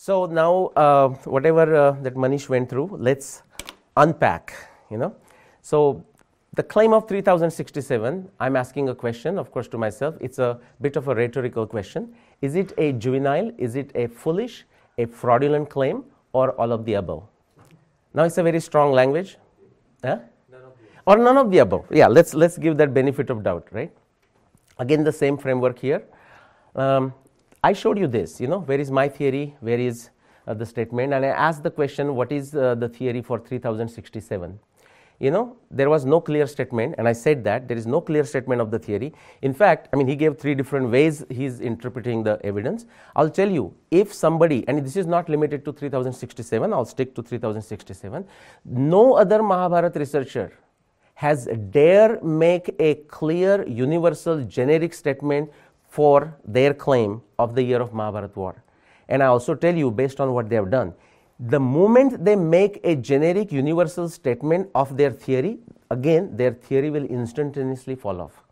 So now, uh, whatever uh, that Manish went through, let's unpack. You know, so the claim of 3067. I'm asking a question, of course, to myself. It's a bit of a rhetorical question. Is it a juvenile? Is it a foolish, a fraudulent claim, or all of the above? Now it's a very strong language. Huh? or none of the above. Yeah, let's let's give that benefit of doubt, right? Again, the same framework here. Um, I showed you this. You know, where is my theory? Where is uh, the statement? And I asked the question, what is uh, the theory for 3067? You know, there was no clear statement, and I said that there is no clear statement of the theory. In fact, I mean, he gave three different ways he's interpreting the evidence. I'll tell you, if somebody, and this is not limited to 3067, I'll stick to 3067, no other Mahabharata researcher has dare make a clear, universal, generic statement for their claim of the year of Mahabharat war. And I also tell you, based on what they have done, the moment they make a generic, universal statement of their theory, again, their theory will instantaneously fall off.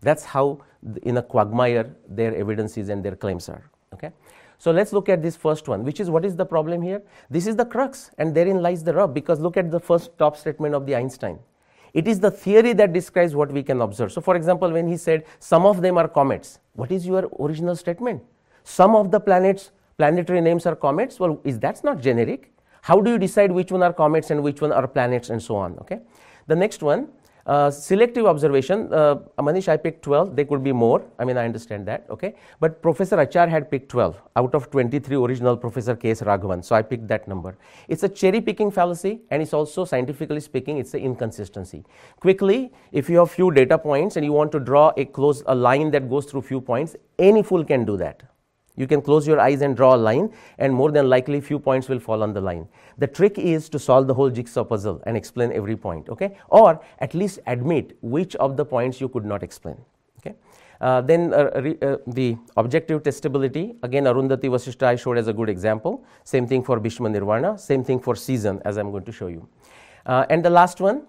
That's how, in a quagmire, their evidences and their claims are. Okay? So let's look at this first one, which is what is the problem here? This is the crux, and therein lies the rub, because look at the first top statement of the Einstein. It is the theory that describes what we can observe. So, for example, when he said some of them are comets, what is your original statement? Some of the planets, planetary names are comets. Well, is that's not generic? How do you decide which one are comets and which one are planets and so on? Okay. The next one, uh, selective observation, uh, Manish, I picked 12. There could be more. I mean, I understand that. Okay. But Professor Achar had picked 12 out of 23 original Professor K.S. Raghavan. So I picked that number. It's a cherry picking fallacy, and it's also scientifically speaking, it's an inconsistency. Quickly, if you have few data points and you want to draw a close a line that goes through few points, any fool can do that. You can close your eyes and draw a line, and more than likely, few points will fall on the line. The trick is to solve the whole jigsaw puzzle and explain every point, okay? Or at least admit which of the points you could not explain, okay? Uh, then uh, re, uh, the objective testability, again, Arundhati Vasishtha I showed as a good example. Same thing for Bhishma Nirvana, same thing for season, as I'm going to show you. Uh, and the last one,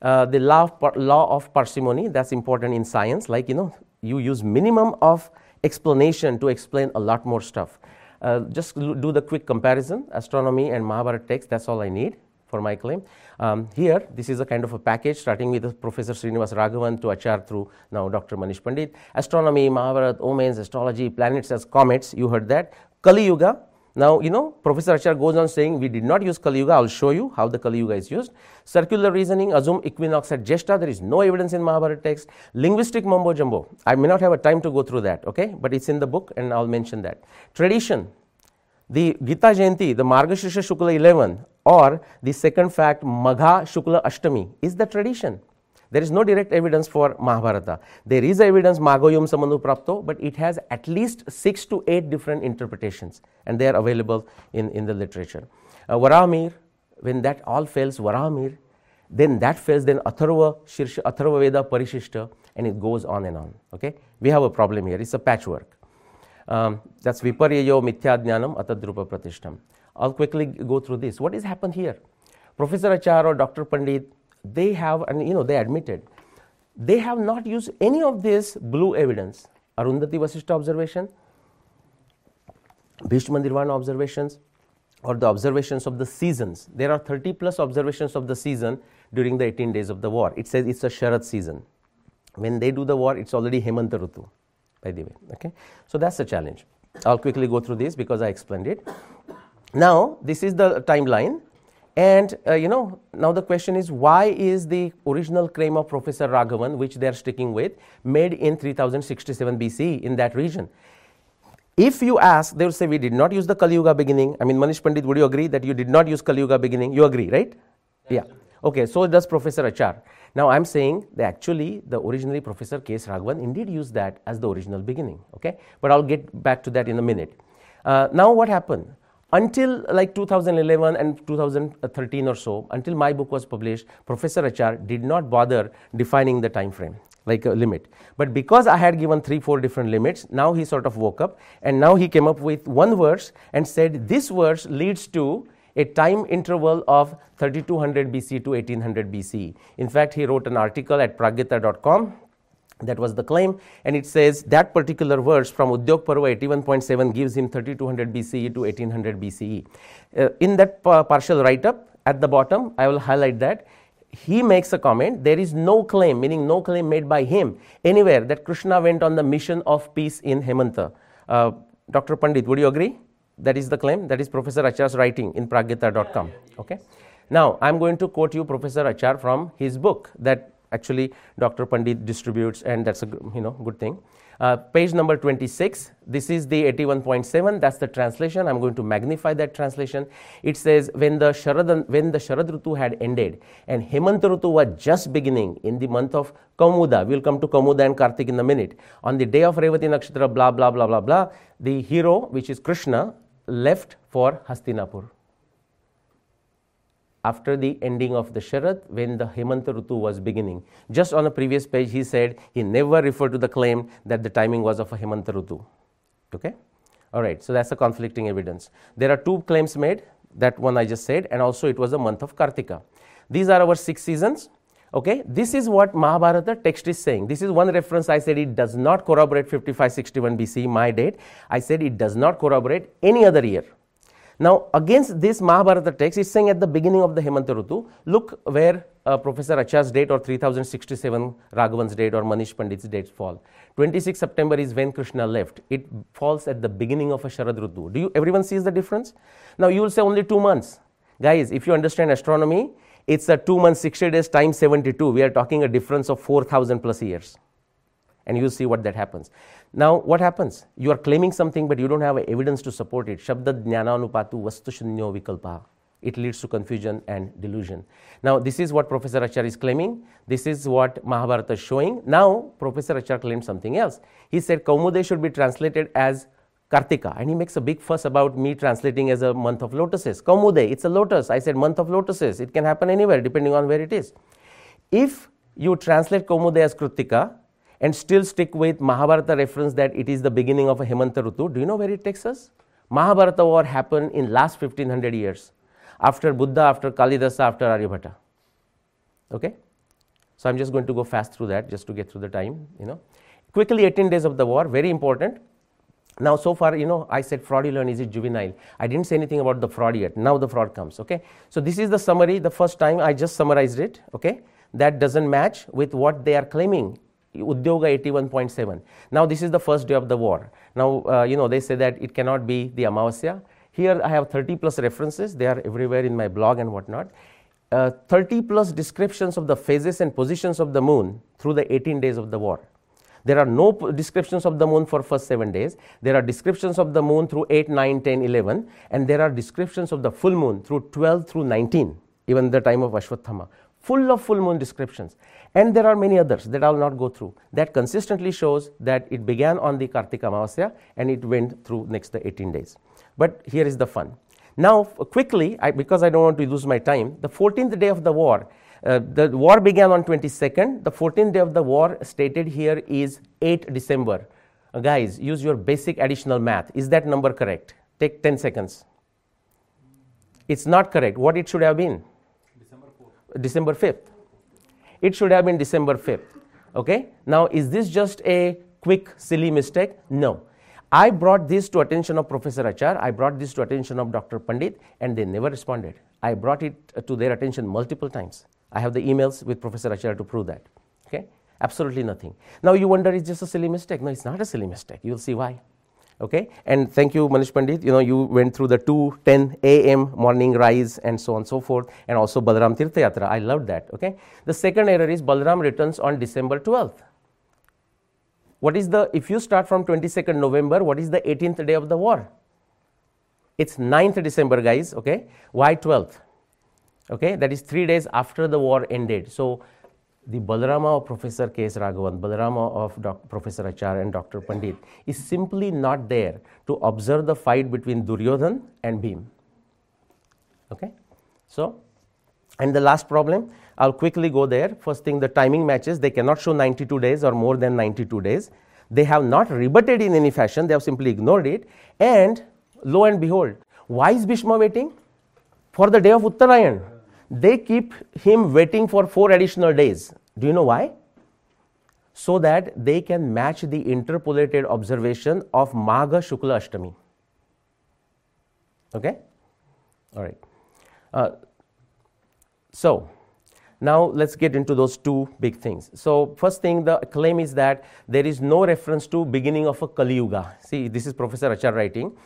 uh, the law of, law of parsimony, that's important in science, like, you know, you use minimum of explanation to explain a lot more stuff. Uh, just do the quick comparison astronomy and Mahabharata text, that's all I need for my claim. Um, here, this is a kind of a package starting with Professor Srinivas Raghavan to Achar through now Dr. Manish Pandit. Astronomy, Mahabharata, omens, astrology, planets as comets, you heard that. Kali Yuga, now, you know, Professor Achar goes on saying we did not use Kali Yuga. I'll show you how the Kali Yuga is used. Circular reasoning, assume equinox at Jeshta. There is no evidence in Mahabharata text. Linguistic mumbo jumbo. I may not have a time to go through that, okay? But it's in the book and I'll mention that. Tradition. The Gita Jayanti, the Margashirsha Shukla 11, or the second fact, Magha Shukla Ashtami, is the tradition. There is no direct evidence for Mahabharata. There is evidence Magoyum Samanu Prapto, but it has at least six to eight different interpretations, and they are available in, in the literature. Uh, Varamir, when that all fails, Varamir, then that fails, then Atharva, Shirsha, Atharva Veda, Parishishta, and it goes on and on. Okay? We have a problem here. It's a patchwork. Um, that's Viparyayo Mithyadnyanam Atadrupa Pratishtam. I'll quickly go through this. What has happened here? Professor Achar or Dr. Pandit they have, and you know, they admitted, they have not used any of this blue evidence. Arundhati Vasishtha observation, Bhishma Nirvana observations, or the observations of the seasons. There are 30 plus observations of the season during the 18 days of the war. It says it's a Sharad season. When they do the war, it's already Hemanta Rutu, by the way. Okay? So that's the challenge. I'll quickly go through this because I explained it. Now, this is the timeline. And uh, you know, now the question is why is the original claim of Professor Raghavan, which they are sticking with, made in 3067 BC in that region? If you ask, they will say we did not use the Kali Yuga beginning. I mean, Manish Pandit, would you agree that you did not use Kali Yuga beginning? You agree, right? Yeah. Okay, so does Professor Achar. Now I'm saying that actually the originally Professor K.S. Raghavan indeed used that as the original beginning. Okay, but I'll get back to that in a minute. Uh, now what happened? Until like 2011 and 2013 or so, until my book was published, Professor Achar did not bother defining the time frame like a limit. But because I had given three, four different limits, now he sort of woke up and now he came up with one verse and said this verse leads to a time interval of 3200 BC to 1800 BC. In fact, he wrote an article at pragyata.com That was the claim, and it says that particular verse from Udyog Parva 81.7 gives him 3200 BCE to 1800 BCE. Uh, in that pa- partial write up at the bottom, I will highlight that he makes a comment there is no claim, meaning no claim made by him anywhere that Krishna went on the mission of peace in Hemanta. Uh, Dr. Pandit, would you agree? That is the claim. That is Professor Achar's writing in pragyata.com. Okay. Now, I'm going to quote you Professor Achar from his book that actually Dr. Pandit distributes, and that's a you know good thing. Uh, page number 26. This is the 81.7. That's the translation. I'm going to magnify that translation. It says when the Sharad when the Sharad had ended and Hemant Rutu was just beginning in the month of Kaumuda. We'll come to Kaumuda and Kartik in a minute. On the day of Revati Nakshatra, blah blah blah blah blah. The hero, which is Krishna, left for Hastinapur after the ending of the Sharad when the Hemanta Rutu was beginning. Just on a previous page, he said he never referred to the claim that the timing was of a Hemanta Rutu. Okay? All right, so that's a conflicting evidence. There are two claims made, that one I just said, and also it was the month of Kartika. These are our six seasons. Okay, this is what Mahabharata text is saying. This is one reference I said it does not corroborate 5561 BC, my date. I said it does not corroborate any other year. Now, against this Mahabharata text, it's saying at the beginning of the Hemanta Rutu, look where uh, Professor Achar's date or 3067 Raghavan's date or Manish Pandit's dates fall. 26 September is when Krishna left. It falls at the beginning of a Sharad Rutu. Do you, everyone sees the difference? Now, you will say only two months. Guys, if you understand astronomy, it's a two months, 60 days times 72. We are talking a difference of 4,000 plus years. And you see what that happens. Now, what happens? You are claiming something, but you don't have evidence to support it. Shabda jnananupatu vastushunyo vikalpa. It leads to confusion and delusion. Now, this is what Professor Achar is claiming. This is what Mahabharata is showing. Now, Professor Achar claims something else. He said Kaumude should be translated as Kartika. And he makes a big fuss about me translating as a month of lotuses. Kaumude, it's a lotus. I said month of lotuses. It can happen anywhere depending on where it is. If you translate Kaumude as Kritika and still stick with Mahabharata reference that it is the beginning of a Hemanta Rutu, do you know where it takes us? Mahabharata war happened in last 1500 years after Buddha, after Kalidasa, after Aryabhata. Okay? So I'm just going to go fast through that just to get through the time, you know. Quickly 18 days of the war, very important. Now, so far, you know, I said fraudulent, is it juvenile? I didn't say anything about the fraud yet. Now the fraud comes, okay? So this is the summary. The first time I just summarized it, okay? That doesn't match with what they are claiming. Udyoga 81.7. Now this is the first day of the war. Now, uh, you know, they say that it cannot be the Amavasya. Here I have 30 plus references. They are everywhere in my blog and whatnot. Uh, 30 plus descriptions of the phases and positions of the moon through the 18 days of the war. There are no descriptions of the moon for first 7 days. There are descriptions of the moon through 8, 9, 10, 11 and there are descriptions of the full moon through 12 through 19 even the time of Ashwatthama. Full of full moon descriptions. And there are many others that I will not go through. That consistently shows that it began on the Kartika Amavasya and it went through next the 18 days. But here is the fun. Now, quickly, I, because I don't want to lose my time, the 14th day of the war, uh, the war began on 22nd. The 14th day of the war stated here is 8 December. Uh, guys, use your basic additional math. Is that number correct? Take 10 seconds. It's not correct. What it should have been? December 4th. December 5th. It should have been December 5th. Okay? Now, is this just a quick, silly mistake? No. I brought this to attention of Professor Achar. I brought this to attention of Dr. Pandit, and they never responded. I brought it uh, to their attention multiple times. I have the emails with Professor Acharya to prove that. Okay? Absolutely nothing. Now you wonder, it's just a silly mistake. No, it's not a silly mistake. You'll see why. Okay? And thank you, Manish Pandit. You know, you went through the 2 10 a.m. morning rise and so on and so forth, and also Balaram Tirtha Yatra. I loved that. Okay? The second error is Balaram returns on December 12th. What is the, if you start from 22nd November, what is the 18th day of the war? It's 9th December, guys. Okay? Why 12th? Okay, that is three days after the war ended. So, the Balarama of Professor K.S. Raghavan, Balarama of Doc, Professor Achar and Dr. Pandit is simply not there to observe the fight between Duryodhan and Bhim. Okay, so, and the last problem, I'll quickly go there. First thing, the timing matches, they cannot show 92 days or more than 92 days. They have not rebutted in any fashion, they have simply ignored it. And lo and behold, why is Bhishma waiting? For the day of Uttarayan they keep him waiting for four additional days. Do you know why? so that they can match the interpolated observation of Magha Shukla Ashtami. Okay? All right. Uh, so, now let's get into those two big things. So, first thing, the claim is that there is no reference to beginning of a Kali Yuga. See, this is Professor Achar writing.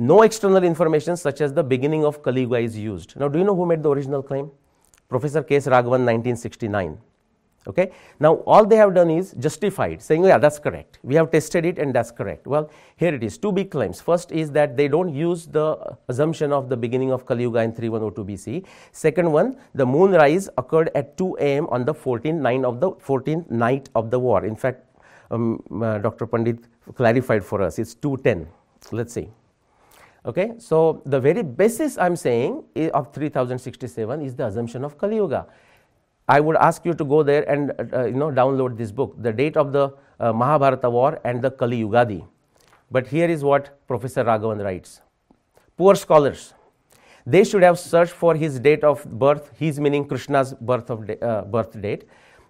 No external information such as the beginning of Kali Yuga is used. Now, do you know who made the original claim? Professor K. S. Raghavan, 1969. Okay. Now, all they have done is justified, saying, yeah, that's correct. We have tested it and that's correct. Well, here it is. Two big claims. First is that they don't use the assumption of the beginning of Kali Yuga in 3102 BC. Second one, the moon rise occurred at 2 a.m. on the 14th night of the 14th night of the war. In fact, um, uh, Dr. Pandit clarified for us. It's 210. Let's see. Okay, so the very basis I'm saying of 3067 is the assumption of Kali Yuga. I would ask you to go there and uh, you know download this book, the date of the uh, Mahabharata war and the Kali Yugadi. But here is what Professor Raghavan writes. Poor scholars, they should have searched for his date of birth, his meaning Krishna's birth, of uh, birth date,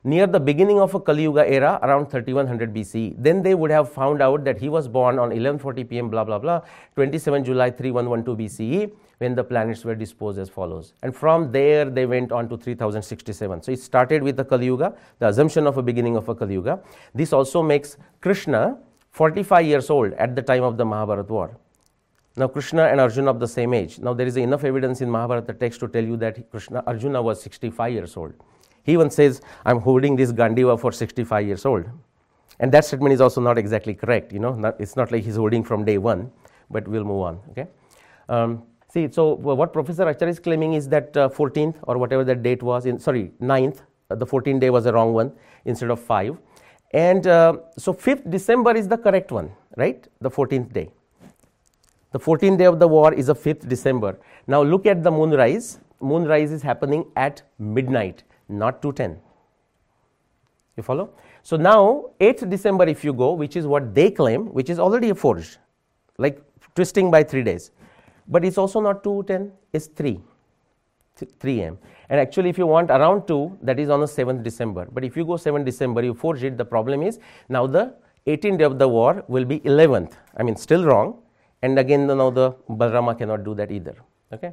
near the beginning of a Kali Yuga era around 3100 BC. Then they would have found out that he was born on 1140 pm, blah, blah, blah, 27 July 3112 BCE when the planets were disposed as follows. And from there they went on to 3067. So it started with the Kali Yuga, the assumption of a beginning of a Kali Yuga. This also makes Krishna 45 years old at the time of the Mahabharata war. Now Krishna and Arjuna of the same age. Now there is enough evidence in Mahabharata text to tell you that Krishna Arjuna was 65 years old. He even says, I'm holding this Gandiva for 65 years old. And that statement is also not exactly correct. You know, not, it's not like he's holding from day one, but we'll move on. Okay. Um, See, so what Professor Achar is claiming is that uh, 14th or whatever that date was, in sorry, 9th, uh, the 14th day was the wrong one instead of 5. And uh, so 5th December is the correct one, right? The 14th day. The 14th day of the war is the 5th December. Now look at the moonrise. Moonrise is happening at midnight, not 210. You follow? So now 8th December if you go, which is what they claim, which is already a forged, like twisting by 3 days. But it's also not 210 it's 3 3 am and actually if you want around 2 that is on the 7th december. But if you go 7th december you forge it the problem is now the 18th day of the war will be 11th i mean still wrong. And again now the balrama cannot do that either. Okay?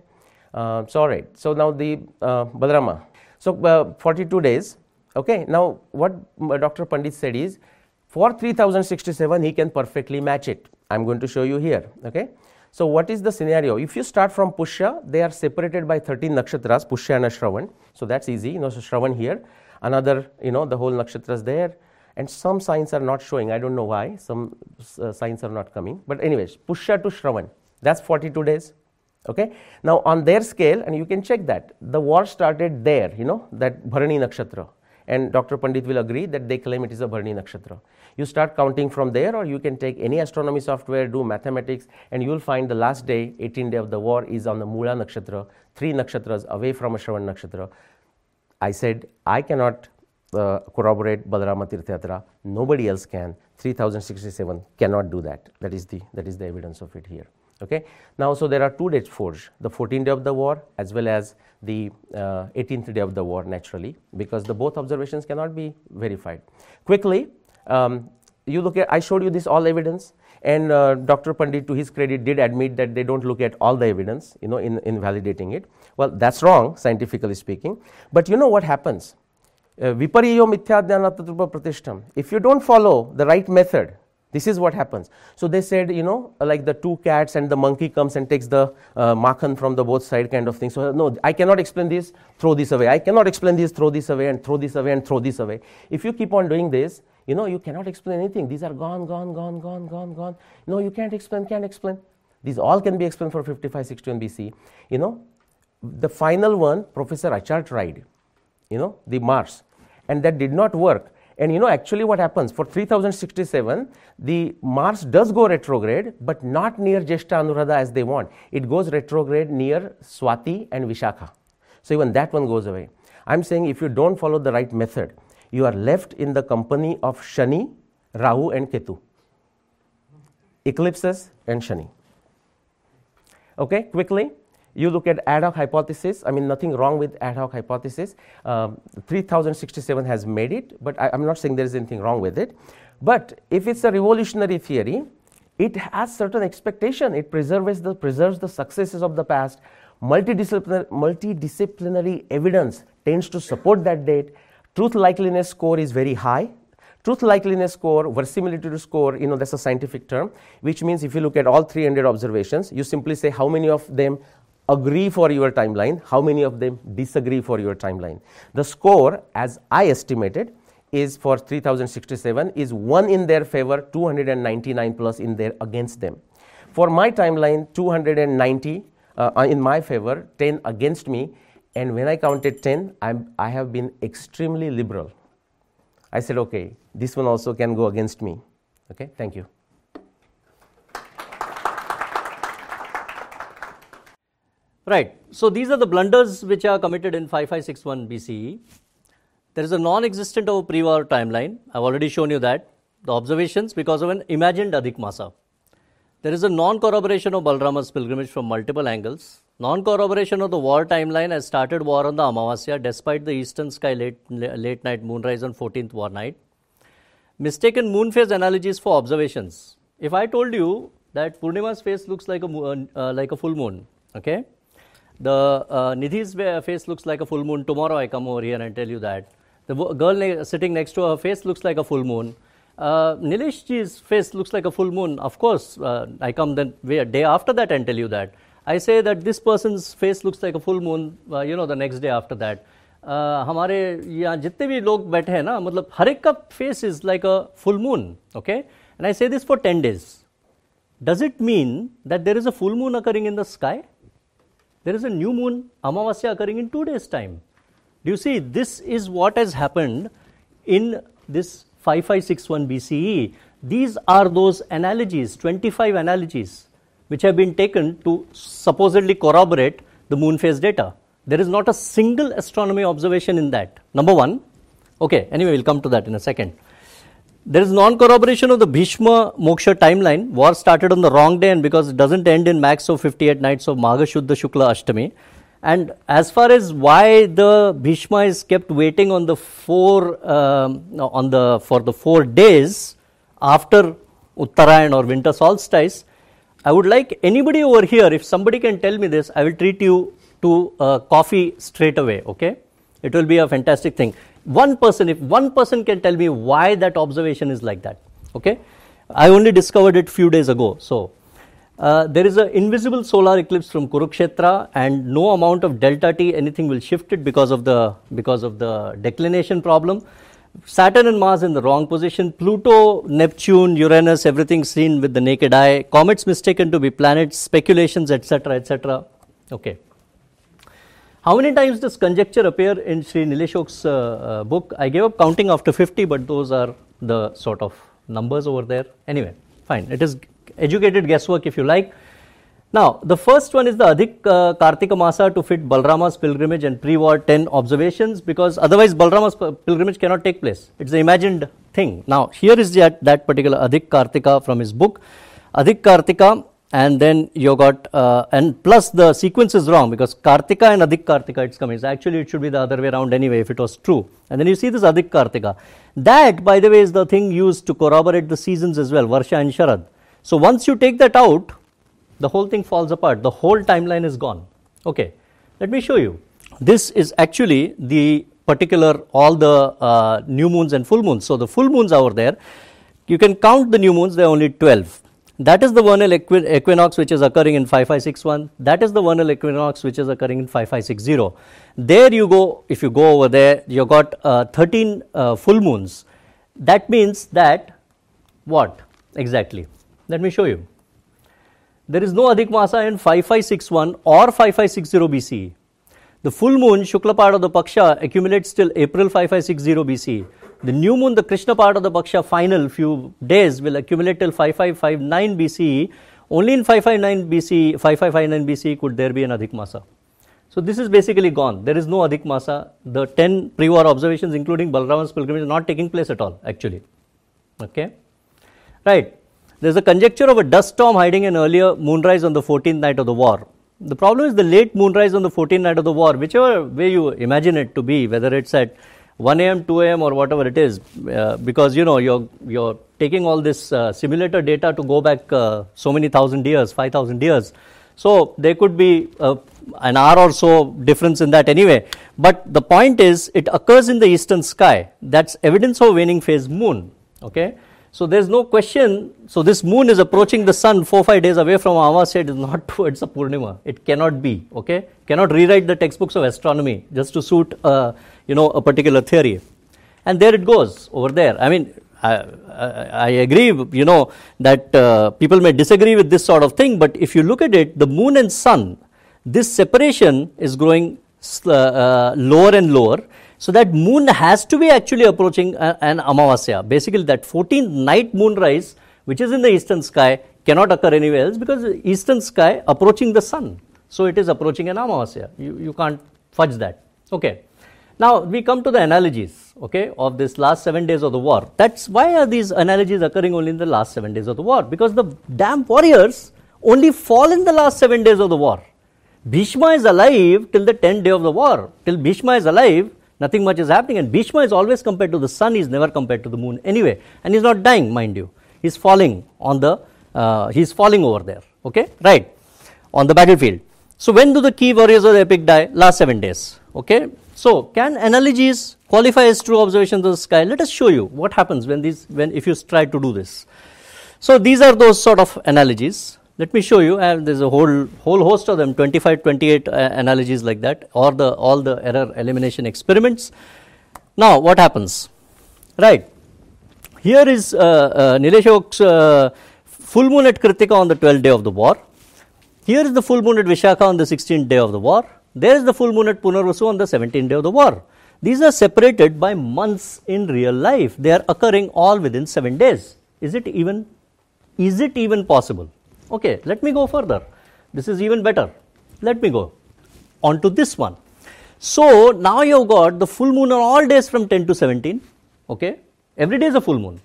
Uh, so all right. So now the uh, balrama so uh, 42 days okay now what dr pandit said is for 3067 he can perfectly match it i'm going to show you here okay so what is the scenario? If you start from Pushya, they are separated by 13 nakshatras, Pushya and Shravan. So that's easy. You know, so Shravan here, another, you know, the whole nakshatras there. And some signs are not showing. I don't know why. Some uh, signs are not coming. But anyways, Pushya to Shravan, that's 42 days. Okay. Now on their scale, and you can check that, the war started there, you know, that Bharani nakshatra. And Dr. Pandit will agree that they claim it is a Bharani nakshatra. You start counting from there, or you can take any astronomy software, do mathematics, and you will find the last day, 18th day of the war, is on the Mula nakshatra, three nakshatras away from Shravan nakshatra. I said, I cannot uh, corroborate Balarama Tirthayatra. Nobody else can. 3067 cannot do that. That is the, that is the evidence of it here. Okay. Now, so there are two dates forged, the 14th day of the war as well as the uh, 18th day of the war naturally because the both observations cannot be verified. Quickly, um, you look at, I showed you this all evidence, and uh, Dr. Pandit, to his credit, did admit that they don't look at all the evidence, you know, in, in validating it. Well, that's wrong, scientifically speaking. But you know what happens? Uh. If you don't follow the right method, this is what happens. So they said, you know, like the two cats and the monkey comes and takes the uh, makhan from the both side kind of thing. So no, I cannot explain this, throw this away. I cannot explain this, throw this away, and throw this away, and throw this away. If you keep on doing this, you know, you cannot explain anything. These are gone, gone, gone, gone, gone, gone. No, you can't explain, can't explain. These all can be explained for 5561 BC. You know, the final one, Professor Achar tried, you know, the Mars, and that did not work. And you know, actually, what happens for 3067, the Mars does go retrograde, but not near Jeshta Anuradha as they want. It goes retrograde near Swati and Vishakha. So, even that one goes away. I'm saying if you don't follow the right method, you are left in the company of Shani, Rahu, and Ketu. Eclipses and Shani. Okay, quickly. You look at ad hoc hypothesis, I mean, nothing wrong with ad hoc hypothesis. Um, 3067 has made it, but I, am not saying there is anything wrong with it. But if it's a revolutionary theory, it has certain expectation. It preserves the, preserves the successes of the past. Multidisciplinary, multidisciplinary evidence tends to support that date. Truth likeliness score is very high. Truth likeliness score, verisimilitude score, you know, that's a scientific term, which means if you look at all 300 observations, you simply say how many of them agree for your timeline, how many of them disagree for your timeline. The score, as I estimated, is for 3067 is 1 in their favor, 299 plus in their against them. For my timeline, 290 uh, in my favor, 10 against me, and when I counted 10, I'm, I have been extremely liberal. I said, okay, this one also can go against me. Okay, thank you. Right. So these are the blunders which are committed in 5561 BCE. There is a non-existent of pre-war timeline. I've already shown you that. The observations because of an imagined Adhik Masa. There is a non-corroboration of Balarama's pilgrimage from multiple angles. Non-corroboration of the war timeline has started war on the Amavasya despite the eastern sky late, late night moonrise on 14th war night. Mistaken moon phase analogies for observations. If I told you that Purnima's face looks like a, uh, like a full moon, okay? The uh, Nidhi's face looks like a full moon. Tomorrow I come over here and tell you that. The girl ne- sitting next to her face looks like a full moon. Uh, Nileshji's face looks like a full moon. Of course, uh, I come then a day after that and tell you that. I say that this person's face looks like a full moon, uh, you know, the next day after that. Uh, हमारे यहाँ जितने भी लोग बैठे हैं ना मतलब हर एक का face is like a full moon okay and I say this for ten days does it mean that there is a full moon occurring in the sky there is a new moon Amavasya occurring in two days' time. Do you see? This is what has happened in this 5561 BCE. These are those analogies, 25 analogies, which have been taken to supposedly corroborate the moon phase data. There is not a single astronomy observation in that. Number one. Okay, anyway, we'll come to that in a second. There is non-corroboration of the Bhishma Moksha timeline. War started on the wrong day and because it doesn't end in max of 58 nights of Magha Shukla Ashtami. And as far as why the Bhishma is kept waiting on the four um, on the for the four days after Uttarayan or winter solstice, I would like anybody over here, if somebody can tell me this, I will treat you to coffee straight away. Okay, it will be a fantastic thing one person, if one person can tell me why that observation is like that, okay? I only discovered it few days ago. So, uh, there is an invisible solar eclipse from Kurukshetra, and no amount of delta t anything will shift it because of the because of the declination problem. Saturn and Mars in the wrong position. Pluto, Neptune, Uranus, everything seen with the naked eye. Comets mistaken to be planets. Speculations, etc., etc. Okay. How many times does conjecture appear in Sri Nilesh Oak's uh, uh, book? I gave up counting after 50, but those are the sort of numbers over there. Anyway, fine. It is educated guesswork if you like. Now, the first one is the Adhik uh, Kartika Masa to fit Balrama's pilgrimage and pre-war 10 observations because otherwise Balrama's pilgrimage cannot take place. It's an imagined thing. Now, here is that, that particular Adhik Kartika from his book. Adhik Kartika and then you got uh, and plus the sequence is wrong because Kartika and Adhik Kartika it's coming. So actually it should be the other way around anyway if it was true. And then you see this Adhik Kartika. That by the way is the thing used to corroborate the seasons as well, Varsha and Sharad. So once you take that out, the whole thing falls apart. The whole timeline is gone. Okay, let me show you. This is actually the particular all the uh, new moons and full moons. So the full moons are there. You can count the new moons. There are only 12 that is the vernal equi- equinox which is occurring in 5561. That is the vernal equinox which is occurring in 5560. There you go, if you go over there, you got uh, 13 uh, full moons. That means that what exactly? Let me show you. There is no Adhik Masa in 5561 or 5560 BCE. The full moon, Shukla part of the Paksha, accumulates till April 5560 BCE. The new moon, the Krishna part of the Paksha final few days will accumulate till 5559 BCE. Only in 559 BCE, 5559 BCE could there be an Adhik Masa. So this is basically gone. There is no Adhik Masa. The 10 pre-war observations, including Balrama's pilgrimage, are not taking place at all, actually. Okay? Right. There's a conjecture of a dust storm hiding an earlier moonrise on the 14th night of the war. The problem is the late moonrise on the 14th night of the war, whichever way you imagine it to be, whether it's at 1 a.m., 2 a.m., or whatever it is, uh, because you know you're you're taking all this uh, simulator data to go back uh, so many thousand years, 5,000 years. So there could be uh, an hour or so difference in that anyway. But the point is, it occurs in the eastern sky. That's evidence of waning phase moon. Okay. So there's no question. So this moon is approaching the sun four five days away from Amavasya. It is not towards a Purnima. It cannot be. Okay. Cannot rewrite the textbooks of astronomy just to suit uh, you know a particular theory. And there it goes over there. I mean, I, I, agree, you know, that uh, people may disagree with this sort of thing, but if you look at it, the moon and sun, this separation is growing uh, uh, lower and lower. So that moon has to be actually approaching a, an Amavasya. Basically, that 14th night moonrise, which is in the eastern sky, cannot occur anywhere else because eastern sky approaching the sun. So it is approaching an Amavasya. You, you can't fudge that. Okay. Now we come to the analogies, okay, of this last seven days of the war. That's why are these analogies occurring only in the last seven days of the war? Because the damn warriors only fall in the last seven days of the war. Bhishma is alive till the tenth day of the war. Till Bhishma is alive, nothing much is happening, and Bhishma is always compared to the sun. He's never compared to the moon anyway, and he's not dying, mind you. He's falling on the, uh, he's falling over there. Okay, right, on the battlefield. So when do the key warriors of the epic die? Last seven days. Okay, so, can analogies qualify as true observations of the sky? Let us show you what happens when these, when if you try to do this. So, these are those sort of analogies. Let me show you, there's a whole whole host of them, 25, 28 uh, analogies like that, or the all the error elimination experiments. Now, what happens? Right. Here is uh, uh, Nilesh Oak's uh, full moon at Kritika on the 12th day of the war. Here is the full moon at Vishaka on the 16th day of the war. There is the full moon at Punarvasu on the 17th day of the war. These are separated by months in real life. They are occurring all within 7 days. Is it even is it even possible? Okay, let me go further. This is even better. Let me go on to this one. So now you've got the full moon on all days from 10 to 17. Okay, every day is a full moon.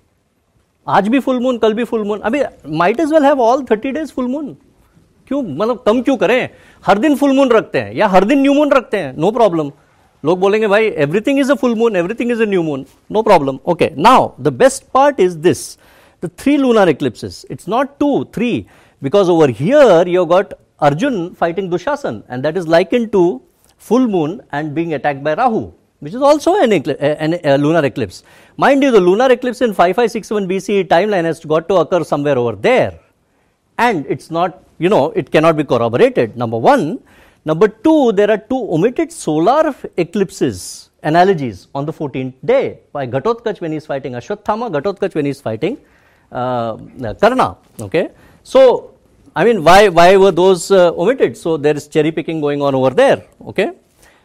Aaj bhi full moon, kal bhi full moon. I mean, might as well have all 30 days full moon. क्यों? मतलब कम क्यों करें? हर दिन full moon रखते हैं, या हर दिन new moon रखते हैं नो प्रॉब्लम लोग बोलेंगे, भाई everything is a full moon everything is a new moon no problem okay now the best part is this the three lunar eclipses it's not two three because over here you got Arjun fighting Dushasan and that is like in two full moon and being attack by Rahu which is also an an lunar eclipse mind you the lunar eclipse in five five six one B see time line has got to occur somewhere and it's not you know, it cannot be corroborated. Number one. Number two, there are two omitted solar eclipses analogies on the 14th day by Ghatotkacha when he is fighting Ashwatthama, Ghatotkacha when he is fighting uh, Karna. Okay. So, I mean, why, why were those uh, omitted? So, there is cherry picking going on over there. Okay.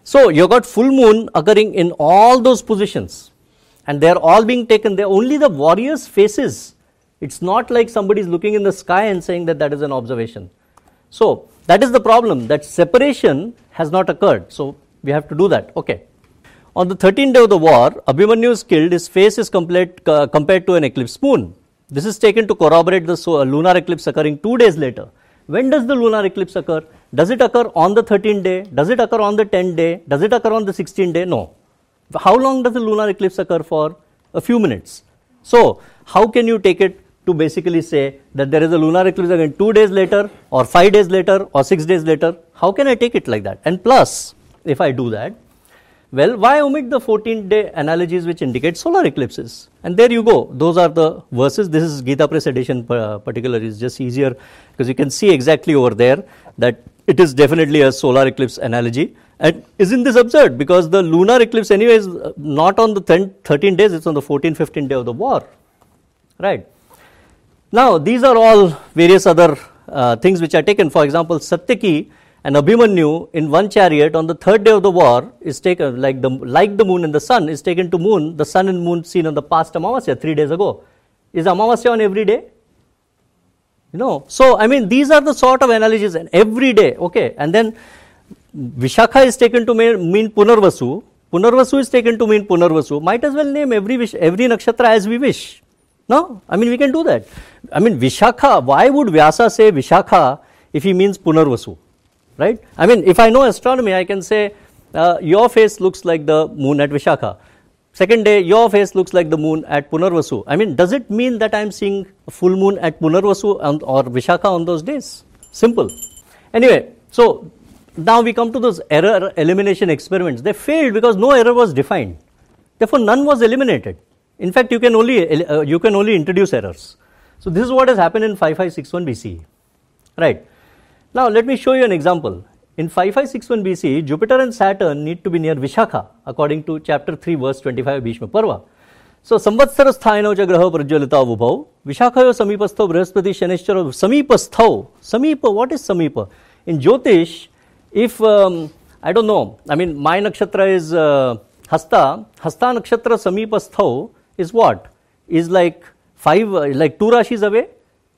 So, you got full moon occurring in all those positions and they are all being taken there. Only the warriors' faces it's not like somebody is looking in the sky and saying that that is an observation. So that is the problem that separation has not occurred. So we have to do that. Okay. On the 13th day of the war, Abhimanyu is killed. His face is complete, uh, compared to an eclipse moon. This is taken to corroborate the so, uh, lunar eclipse occurring two days later. When does the lunar eclipse occur? Does it occur on the 13th day? Does it occur on the 10th day? Does it occur on the 16th day? No. How long does the lunar eclipse occur for? A few minutes. So, how can you take it to basically say that there is a lunar eclipse again two days later or five days later or six days later. How can I take it like that? And plus, if I do that, well, why omit the 14 day analogies which indicate solar eclipses? And there you go. Those are the verses. This is Gita Press edition uh, particular is just easier because you can see exactly over there that it is definitely a solar eclipse analogy. And isn't this absurd? Because the lunar eclipse anyway is uh, not on the 10, 13 days, it's on the 14, 15 day of the war. Right. Now, these are all various other uh, things which are taken. For example, Satyaki and Abhimanyu in one chariot on the third day of the war is taken, like the, like the moon and the sun, is taken to moon, the sun and moon seen on the past Amavasya three days ago. Is Amavasya on every day? You know, so I mean, these are the sort of analogies, and every day, okay, and then Vishakha is taken to mean Punarvasu, Punarvasu is taken to mean Punarvasu. Might as well name every every nakshatra as we wish. No, I mean we can do that. I mean Vishakha, why would Vyasa say Vishakha if he means Punarvasu? right? I mean, if I know astronomy, I can say uh, your face looks like the moon at Vishaka. Second day, your face looks like the moon at Punarvasu. I mean, does it mean that I'm seeing a full moon at Punarvasu on, or Vishaka on those days? Simple. Anyway, so now we come to those error elimination experiments. They failed because no error was defined. Therefore, none was eliminated. In fact, you can only uh, you can only introduce errors. So this is what has happened in 5561 BCE. Right. Now let me show you an example. In 5561 BC, Jupiter and Saturn need to be near Vishaka according to chapter 3 verse 25 Bhishma Parva. So संवत्सर स्थायनो च ग्रह प्रज्वलिता उभौ विशाखयो समीपस्थो बृहस्पति शनिश्चर समीपस्थो समीप what is समीप in Jyotish if um, I don't know I mean my nakshatra is uh, Hasta Hasta nakshatra samipastho is what is like five uh, like two rashis away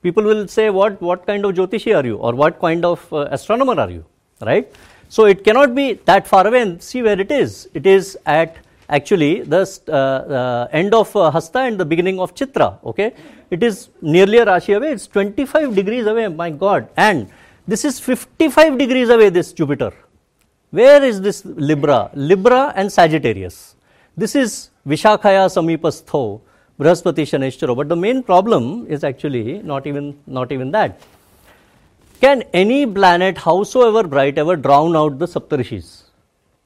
people will say what what kind of jyotishi are you or what kind of uh, astronomer are you right? So it cannot be that far away and see where it is. It is at actually the uh, end of uh, Hasta and the beginning of Chitra. Okay, it is nearly a Rashi away. It's 25 degrees away. My God, and this is 55 degrees away. This Jupiter. Where is this Libra? Libra and Sagittarius. This is Vishakhaya Samipastho, Shaneshcharo. But the main problem is actually not even not even that. Can any planet, howsoever bright, ever drown out the Saptarishis?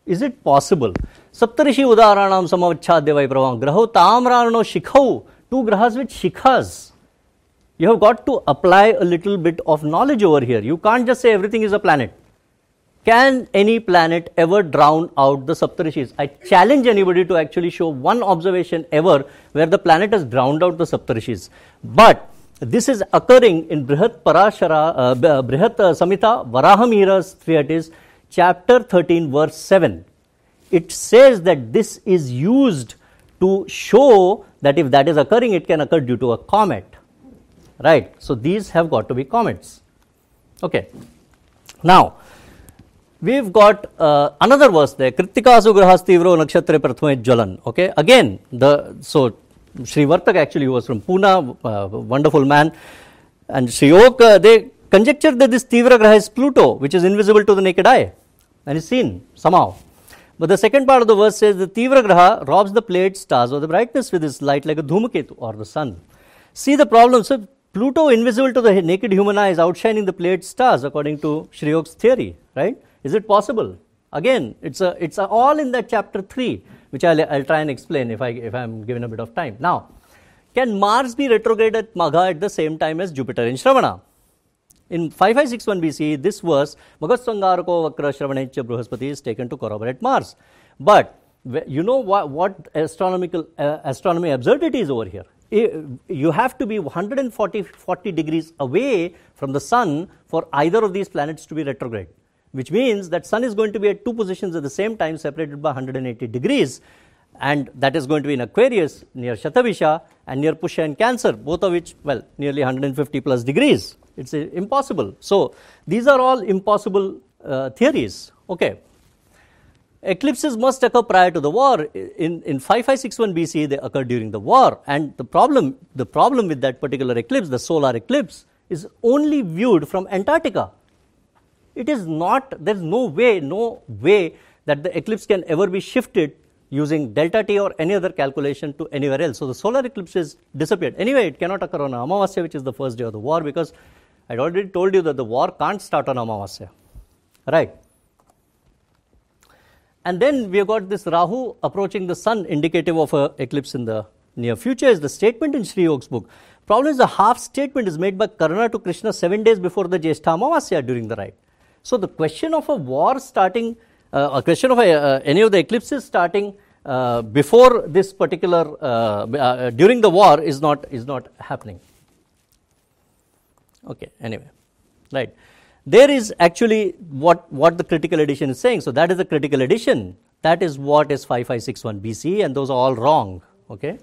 Is it possible? Saptarishi udaranam samavachadhyavai pravam graho tamrarano shikhau. Two grahas with shikhas. You have got to apply a little bit of knowledge over here. You can't just say everything is a planet. Can any planet ever drown out the Saptarishis? I challenge anybody to actually show one observation ever where the planet has drowned out the Saptarishis. But this is occurring in Brihat Parashara, uh, Brihat uh, Samhita Varahamihira's treatise, chapter 13, verse 7. It says that this is used to show that if that is occurring, it can occur due to a comet. Right? So these have got to be comets. Okay. Now, we've got uh, another verse there kritikasu grahas tivro nakshatre prathame jwalan okay again the so Sri Vartak actually was from Pune, uh, wonderful man. And Sri Oak, uh, they conjectured that this Tivra Graha is Pluto, which is invisible to the naked eye and is seen somehow. But the second part of the verse says the Tivra Graha robs the plate stars of the brightness with its light like a Dhumaketu or the sun. See the problem. So Pluto, invisible to the naked human eye, is outshining the plate stars according to Sri Oak's theory, right? Is it possible? Again, it's a, it's a all in that chapter 3 which I'll, I'll try and explain if, I, if I'm given a bit of time. Now, can Mars be retrograde at Magha at the same time as Jupiter in Shravana? In 5561 BC, this verse, Magaswangarako Vakra Shravanechya Bruhaspati is taken to corroborate Mars. But you know what, what astronomical uh, astronomy absurdity is over here? You have to be 140 40 degrees away from the sun for either of these planets to be retrograde which means that sun is going to be at two positions at the same time separated by 180 degrees and that is going to be in Aquarius near Shatabisha and near Pusha and Cancer, both of which, well, nearly 150 plus degrees. It's uh, impossible. So, these are all impossible uh, theories. Okay. Eclipses must occur prior to the war. In, in 5561 BC, they occurred during the war. And the problem, the problem with that particular eclipse, the solar eclipse, is only viewed from Antarctica. It is not, there is no way, no way that the eclipse can ever be shifted using delta t or any other calculation to anywhere else. So the solar eclipse is disappeared. Anyway, it cannot occur on Amavasya, which is the first day of the war, because I had already told you that the war can't start on Amavasya. Right? And then we have got this Rahu approaching the sun, indicative of a eclipse in the near future, is the statement in Sri Oak's book. Problem is the half statement is made by Karna to Krishna seven days before the Jyeshtha Amavasya during the rite. So the question of a war starting, uh, a question of a, uh, any of the eclipses starting uh, before this particular uh, uh, during the war is not is not happening. Okay. Anyway, right. There is actually what what the critical edition is saying. So that is the critical edition. That is what is 5561 BC, and those are all wrong. Okay.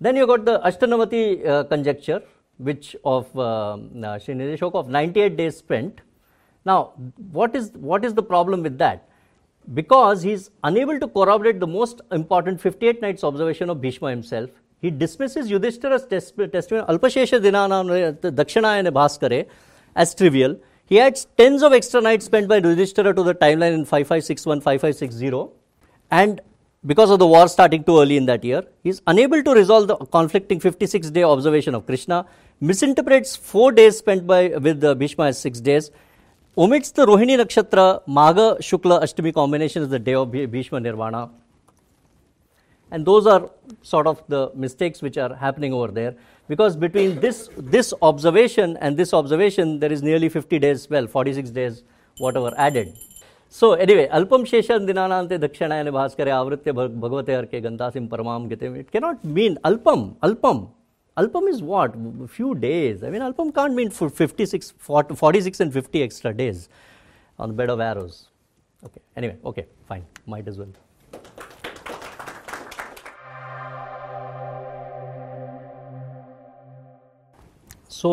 Then you got the Ashtanavati uh, conjecture, which of uh, uh Sri of 98 days spent. Now, what is, what is the problem with that? Because he is unable to corroborate the most important 58 nights observation of Bhishma himself, he dismisses Yudhishthira's testimony, Alpashesha Dinana Dakshinayana Bhaskare, as trivial. He adds tens of extra nights spent by Yudhishthira to the timeline in 5561, 5560, and because of the war starting too early in that year, he is unable to resolve the conflicting 56 day observation of Krishna, misinterprets four days spent by with uh, Bhishma as six days, omits the Rohini Nakshatra, Magha Shukla Ashtami combination as the day of Bhishma Nirvana. And those are sort of the mistakes which are happening over there because between this, this observation and this observation, there is nearly 50 days, well, 46 days, whatever added. So anyway अल्पम शेषम दिनानांते दक्षिणायन भास्कर आवृत्य भगवते अर्के गंतासिम परमाम गते it can not mean अल्पम अल्पम अल्पम is what few days I mean अल्पम can't mean for fifty six forty six and fifty extra days on bed of arrows okay anyway okay fine might is well so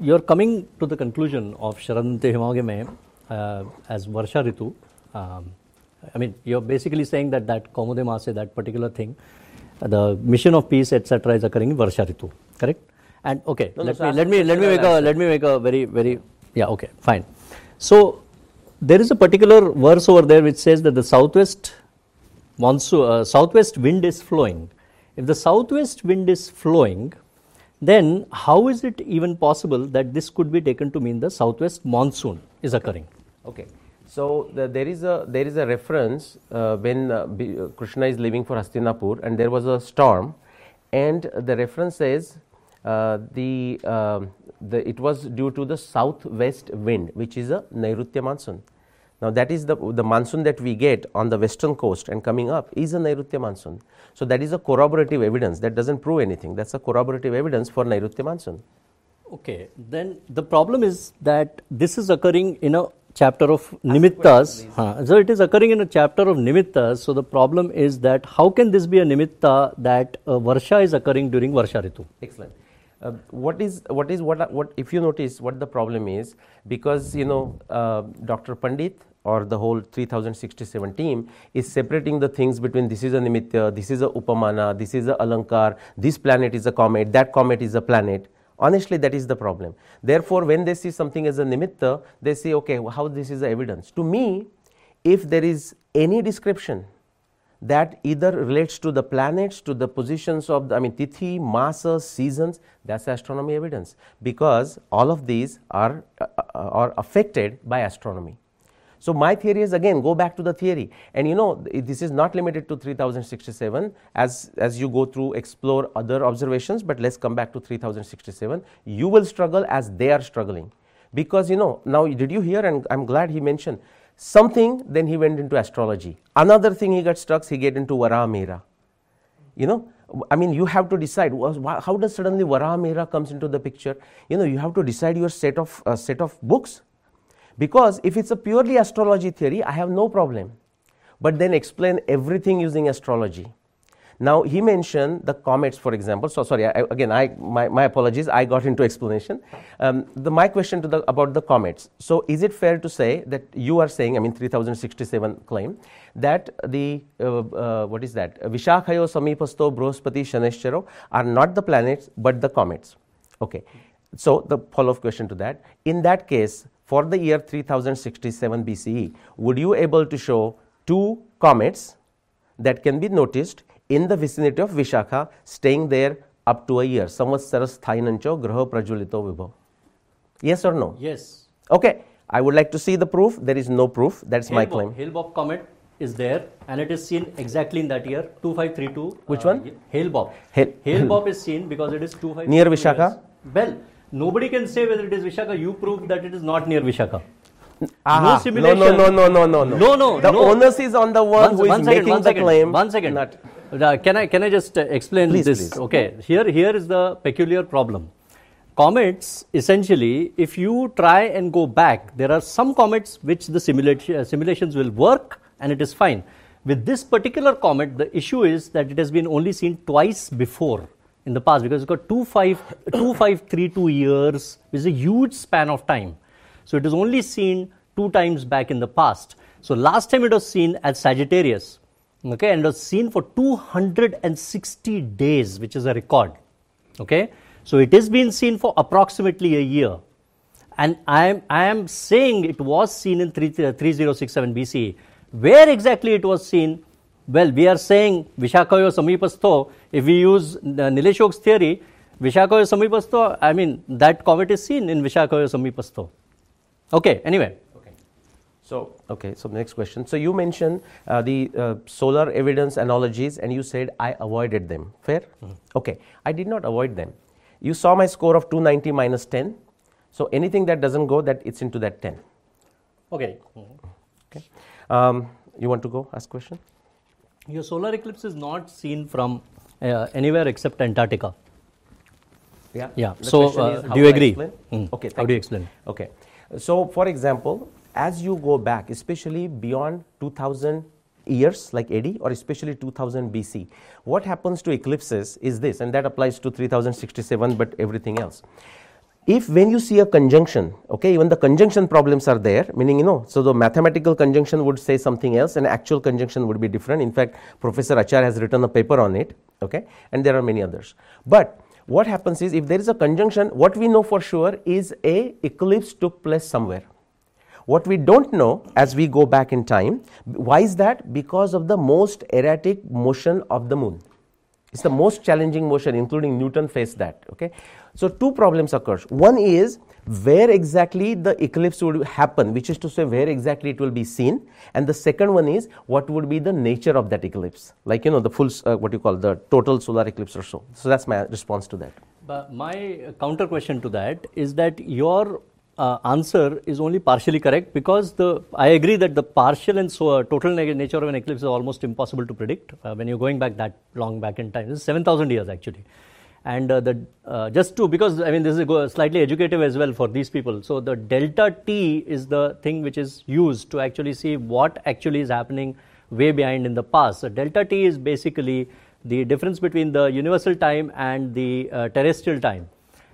you are coming to the conclusion of शरंते हिमागे में uh, as Varsha Ritu. Um, I mean, you're basically saying that that Kaumudi Mase, that particular thing, the mission of peace, etc., is occurring in Varsha Ritu, correct? And okay, no, let, no, me, let me let me make a let me make a very very yeah okay fine. So there is a particular verse over there which says that the southwest monsoon uh, southwest wind is flowing. If the southwest wind is flowing, then how is it even possible that this could be taken to mean the southwest monsoon is occurring? Okay. So the, there is a there is a reference uh, when uh, uh Krishna is leaving for Hastinapur and there was a storm, and the reference says uh, the, um, the it was due to the southwest wind, which is a Nairutya monsoon. Now that is the, the monsoon that we get on the western coast and coming up is a Nairutya monsoon. So that is a corroborative evidence that doesn't prove anything. That's a corroborative evidence for Nairutya monsoon. Okay, then the problem is that this is occurring in a chapter of Nimittas. So it is occurring in a chapter of Nimittas. So the problem is that how can this be a Nimitta that uh, Varsha is occurring during Varsha Ritu? Excellent. Uh, what is what is what what if you notice what the problem is because you know uh, Dr. Pandit or the whole 3067 team is separating the things between this is a nimitya, this is a upamana, this is a alankar, this planet is a comet, that comet is a planet. Honestly, that is the problem. Therefore, when they see something as a nimitta, they say, okay, how this is the evidence. To me, if there is any description that either relates to the planets, to the positions of the, I mean, tithi, masa, seasons, that's astronomy evidence because all of these are, uh, uh are affected by astronomy. So, my theory is again go back to the theory. And you know this is not limited to 3067 as, as you go through explore other observations, but let us come back to 3067 you will struggle as they are struggling. Because you know now did you hear? And I am glad he mentioned something then he went into astrology. Another thing he got stuck he get into Varaha you know I mean, you have to decide how does suddenly Varaha comes into the picture. You know, you have to decide your set of uh, set of books because if it's a purely astrology theory, I have no problem. But then explain everything using astrology. Now he mentioned the comets, for example. So sorry, I, again, I, my, my apologies. I got into explanation. Um, the, my question to the, about the comets. So is it fair to say that you are saying, I mean, 3067 claim that the uh, uh, what is that? Vishakhayo Samipasto Brihaspati Shaneshcharo are not the planets but the comets. Okay. So the follow-up question to that. In that case, for the year 3067 BCE, would you able to show two comets that can be noticed in the vicinity of Vishakha staying there up to a year? Samvatsaras Thainancho Graha Prajulito Vibhav. Yes or no? Yes. Okay. I would like to see the proof. There is no proof. That's my claim. Hale-Bopp comet is there and it is seen exactly in that year 2532. Which uh, one? Hale-Bopp. Hale, Hale-Bopp is seen because it is 2532. Near Vishakha? Years. Well, Nobody can say whether it is Vishaka. You prove that it is not near Vishakha. no simulation. No, no, no, no, no, no. No, no. The no. onus is on the one, one who is second, making the second, claim. One second. Not. Uh, can I can I just uh, explain please, this? Please. Okay. Here here is the peculiar problem. Comets essentially, if you try and go back, there are some comets which the simulation, uh, simulations will work and it is fine. With this particular comet, the issue is that it has been only seen twice before in the past because it's got 2532 years, which is a huge span of time. So it is only seen two times back in the past. So last time it was seen as Sagittarius, okay, and it was seen for 260 days, which is a record, okay. So it is being seen for approximately a year. And I am, I am saying it was seen in 3, 3067 BCE. Where exactly it was seen? Well, we are saying Vishakayo Samipastho. If we use Nilesh Oak's theory, Vishakayo Samipastho, I mean, that comet is seen in Vishakayo Samipastho. Okay, anyway. Okay. So, okay, so next question. So, you mentioned uh, the uh, solar evidence analogies and you said I avoided them. Fair? Mm-hmm. Okay, I did not avoid them. You saw my score of 290 minus 10. So, anything that doesn't go, that it's into that 10. Okay. Mm-hmm. Okay. Um, you want to go ask question? Your solar eclipse is not seen from uh, anywhere except Antarctica. Yeah. Yeah. The so, uh, do you agree? Mm. Okay. How do you explain? Okay. So, for example, as you go back, especially beyond 2000 years like AD or especially 2000 BC, what happens to eclipses is this, and that applies to 3067, but everything else if when you see a conjunction okay even the conjunction problems are there meaning you know so the mathematical conjunction would say something else and actual conjunction would be different. In fact professor achar has written a paper on it okay and there are many others. But what happens is if there is a conjunction what we know for sure is a eclipse took place somewhere. What we don't know as we go back in time why is that? Because of the most erratic motion of the moon it's the most challenging motion, including Newton faced that. Okay, so two problems occurs. One is where exactly the eclipse would happen, which is to say where exactly it will be seen, and the second one is what would be the nature of that eclipse, like you know the full uh, what you call the total solar eclipse or so. So that's my response to that. But my counter question to that is that your uh, answer is only partially correct because the I agree that the partial and so uh, total nature of an eclipse is almost impossible to predict uh, when you're going back that long back in time. This is 7,000 years actually. And uh, the uh, just to because I mean this is slightly educative as well for these people. So the delta t is the thing which is used to actually see what actually is happening way behind in the past. So delta t is basically the difference between the universal time and the uh, terrestrial time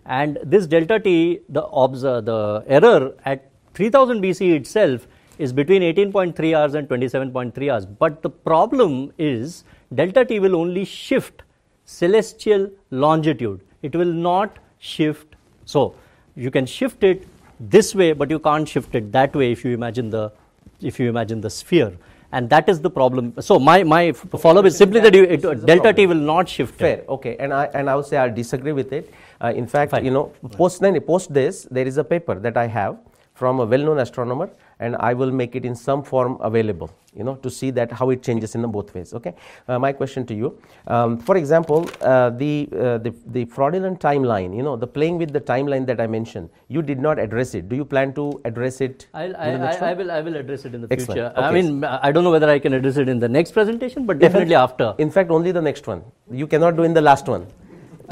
and this delta t, the, observe, uh, the error at 3000 BC itself is between 18.3 hours and 27.3 hours. But the problem is delta t will only shift celestial longitude. It will not shift. So you can shift it this way, but you can't shift it that way if you imagine the if you imagine the sphere and that is the problem. So my, my follow up is simply that you, it, delta t will not shift. Fair, it. okay, and I and I would say I disagree with it. Uh, in fact, Fine. you know, post post this, there is a paper that I have from a well-known astronomer and I will make it in some form available, you know, to see that how it changes in both ways. Okay. Uh, my question to you, um, for example, uh, the, uh, the the fraudulent timeline, you know, the playing with the timeline that I mentioned, you did not address it. Do you plan to address it? I'll, I, I, I, will. I will address it in the Excellent. future. Okay. I mean, I don't know whether I can address it in the next presentation, but definitely after. In fact, only the next one. You cannot do in the last one.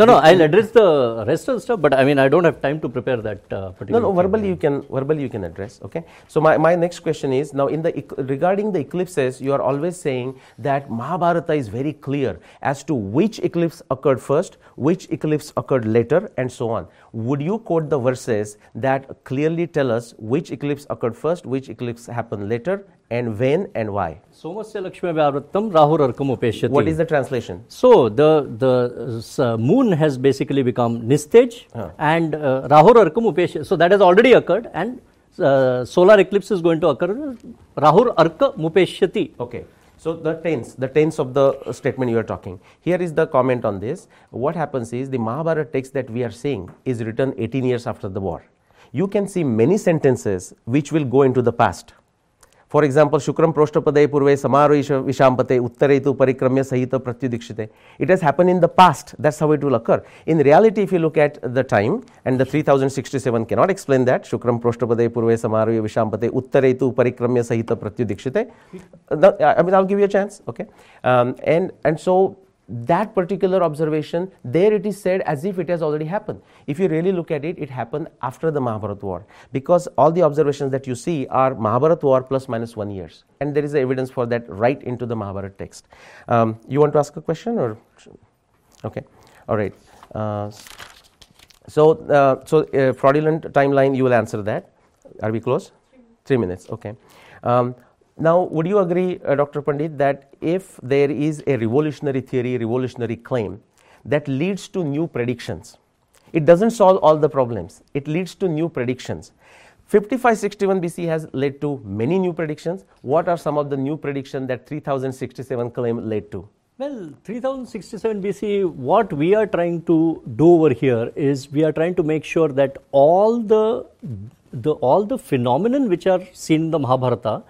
No, no, I'll address the rest of the stuff, but I mean, I don't have time to prepare that uh, particular. No, no, verbally you can verbally you can address. Okay. So my, my next question is now in the regarding the eclipses, you are always saying that Mahabharata is very clear as to which eclipse occurred first, which eclipse occurred later, and so on. Would you quote the verses that clearly tell us which eclipse occurred first, which eclipse happened later, and when and why? Somasya Lakshmi Vyavrattam Rahurarkam Upeshyati. What is the translation? So the the uh, moon has basically become Nistej huh. and uh, Rahurarkam Upeshyati. So that has already occurred and uh, solar eclipse is going to occur. Rahur Arka Mupeshyati. Okay. So the tense, the tense of the statement you are talking. Here is the comment on this. What happens is the Mahabharata text that we are seeing is written 18 years after the war. You can see many sentences which will go into the past for example, Shukram Proshtapade Purve Samaru Vishampate Uttaretu Parikramya Sahita Pratyudikshite. It has happened in the past. That's how it will occur. In reality, if you look at the time, and the 3067 cannot explain that, Shukram Proshtapade Purve Samaru Vishampate Uttaretu Parikramya Sahita Pratyudikshite. I mean, I'll give you a chance. Okay. Um, and, and so that particular observation, there it is said as if it has already happened. If you really look at it, it happened after the Mahabharata war because all the observations that you see are Mahabharata war plus minus one years. And there is evidence for that right into the Mahabharata text. Um, you want to ask a question or? Okay, all right. Uh, so, uh, so uh, fraudulent timeline, you will answer that. Are we close? Three minutes, okay. Um, now, would you agree, uh, Dr. Pandit, that if there is a revolutionary theory, revolutionary claim that leads to new predictions, It doesn't solve all the problems. It leads to new predictions. 5561 BC has led to many new predictions. What are some of the new predictions that 3067 claim led to? Well, 3067 BC, what we are trying to do over here is we are trying to make sure that all the, the all the phenomenon which are seen in the Mahabharata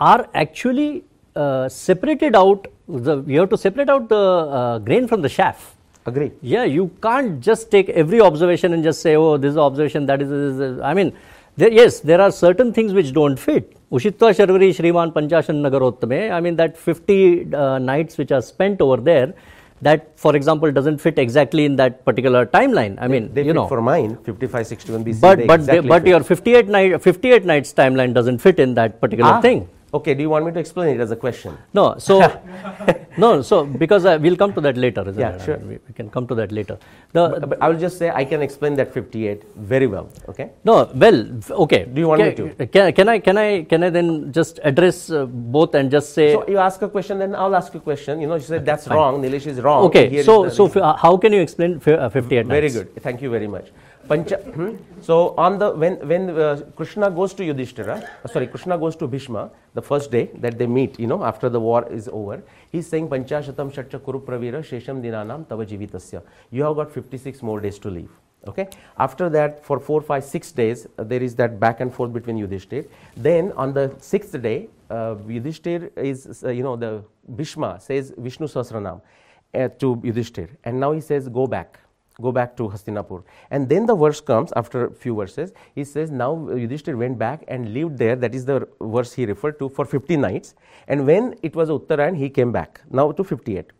are actually uh, separated out. The, you have to separate out the uh, grain from the chaff. Agree. Yeah, you can't just take every observation and just say, oh, this is observation, that is, this is I mean, there, yes, there are certain things which don't fit. Ushitva Sharvari Shriman Panchashan Nagarottame, I mean, that 50 uh, nights which are spent over there, that, for example, doesn't fit exactly in that particular timeline. I mean, They you fit know. for mine, 5561 BC. but they but exactly but fit. your 58 night 58 nights timeline doesn't fit in that particular Ah, thing. Okay, do you want me to explain it as a question? No, so no, so because uh, we'll come to that later, isn't Yeah, it? I sure. mean, we, we can come to that later. The But, but I will just say I can explain that 58 very well. Okay. no, well, okay. Do you want me to? Can, can I can I can I then just address uh, both and just say So you ask a question, then I'll ask a question. You know, you said that's wrong. Nilesh is wrong. okay? So so f- uh, how can you explain fi- uh, 58 very nights? good. Thank you very much. Pancha, hmm? So on the when when uh, Krishna goes to Yudhishthira, uh, sorry, Krishna goes to Bhishma the first day that they meet. You know, after the war is over, he's saying Panchashatam Shatcha Kuru Pravira Shesham Dinanam Tava Jivitasya. You have got 56 more days to live. Okay. After that, for four, five, six days, uh, there is that back and forth between Yudhishthir. Then on the sixth day, uh, Yudhishthir is, uh, you know, the Bhishma says Vishnu Sahasranam uh, to Yudhishthir, and now he says, "Go back." Go back to Hastinapur. And then the verse comes after a few verses. He says, Now Yudhishthir went back and lived there. That is the verse he referred to for 50 nights. And when it was Uttarayan, he came back. Now to 58.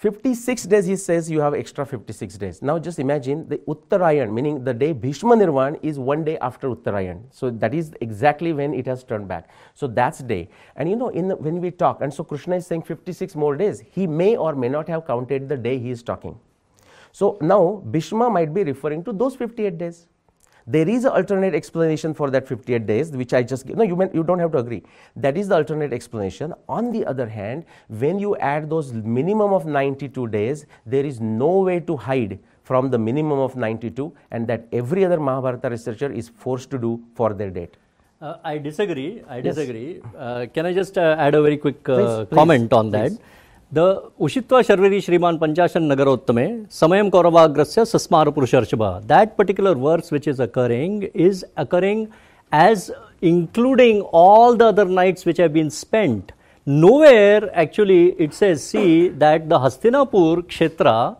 56 days he says you have extra 56 days. Now just imagine the Uttarayan, meaning the day Bhishma Nirvan is one day after Uttarayan. So that is exactly when it has turned back. So that's day. And you know, in the, when we talk, and so Krishna is saying 56 more days, he may or may not have counted the day he is talking. So now Bhishma might be referring to those 58 days. There is an alternate explanation for that 58 days, which I just. No, you, meant, you don't have to agree. That is the alternate explanation. On the other hand, when you add those minimum of 92 days, there is no way to hide from the minimum of 92, and that every other Mahabharata researcher is forced to do for their date. Uh, I disagree. I Yes. disagree. Uh, can I just uh, add a very quick uh, Please, please, comment on please. The Ushitva Sharvari Shriman Panchashan Nagarottame Samayam Kauravagrasya Sasmara Purusharshaba. That particular verse which is occurring is occurring as including all the other nights which have been spent. Nowhere actually it says, see that the Hastinapur Kshetra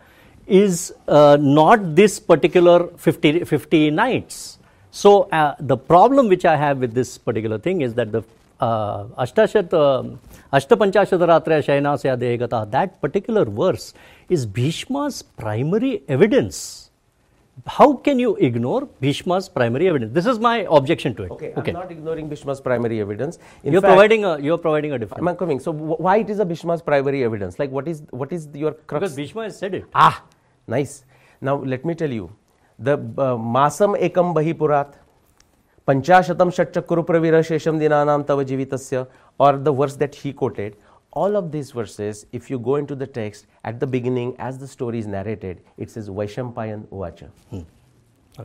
is uh, not this particular 50, 50 nights. So uh, the problem which I have with this particular thing is that the Ashtashat, uh, Ashtapanchashadaratraya Shayanasya Dehagata, that particular verse is Bhishma's primary evidence. How can you ignore Bhishma's primary evidence? This is my objection to it. Okay, I'm not ignoring Bhishma's primary evidence. In You're fact, providing a you're providing a difference I'm coming. So wh- why it is a Bhishma's primary evidence? Like what is what is your crux? because Bhishma has said it. Ah, nice. Now let me tell you, the uh, masam ekam bahipurat, panchashatam shatchakuru pravira shesham dinanam tava jivitasya, or the verse that he quoted. All of these verses, if you go into the text at the beginning, as the story is narrated, it says Vaishampayan Uvacha. Hmm.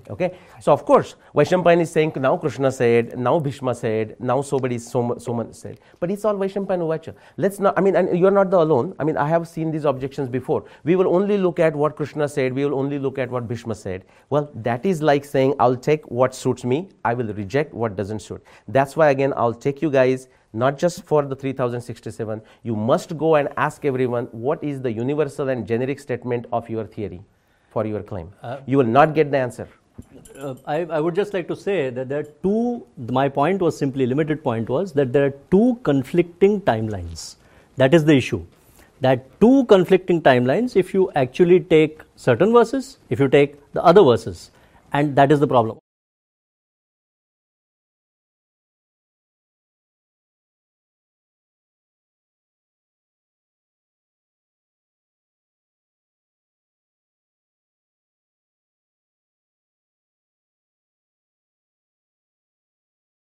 Okay. so of course, Vaishampayan is saying now Krishna said, now Bhishma said, now somebody Soma, said. But it's all Vaishampayan Uvacha. Let's not, I mean, and you're not the alone. I mean, I have seen these objections before. We will only look at what Krishna said, we will only look at what Bhishma said. Well, that is like saying, I'll take what suits me, I will reject what doesn't suit. That's why, again, I'll take you guys not just for the 3067, you must go and ask everyone what is the universal and generic statement of your theory for your claim. Uh, you will not get the answer. Uh, I, I would just like to say that there are two, my point was simply, limited point was that there are two conflicting timelines. That is the issue. That two conflicting timelines, if you actually take certain verses, if you take the other verses, and that is the problem.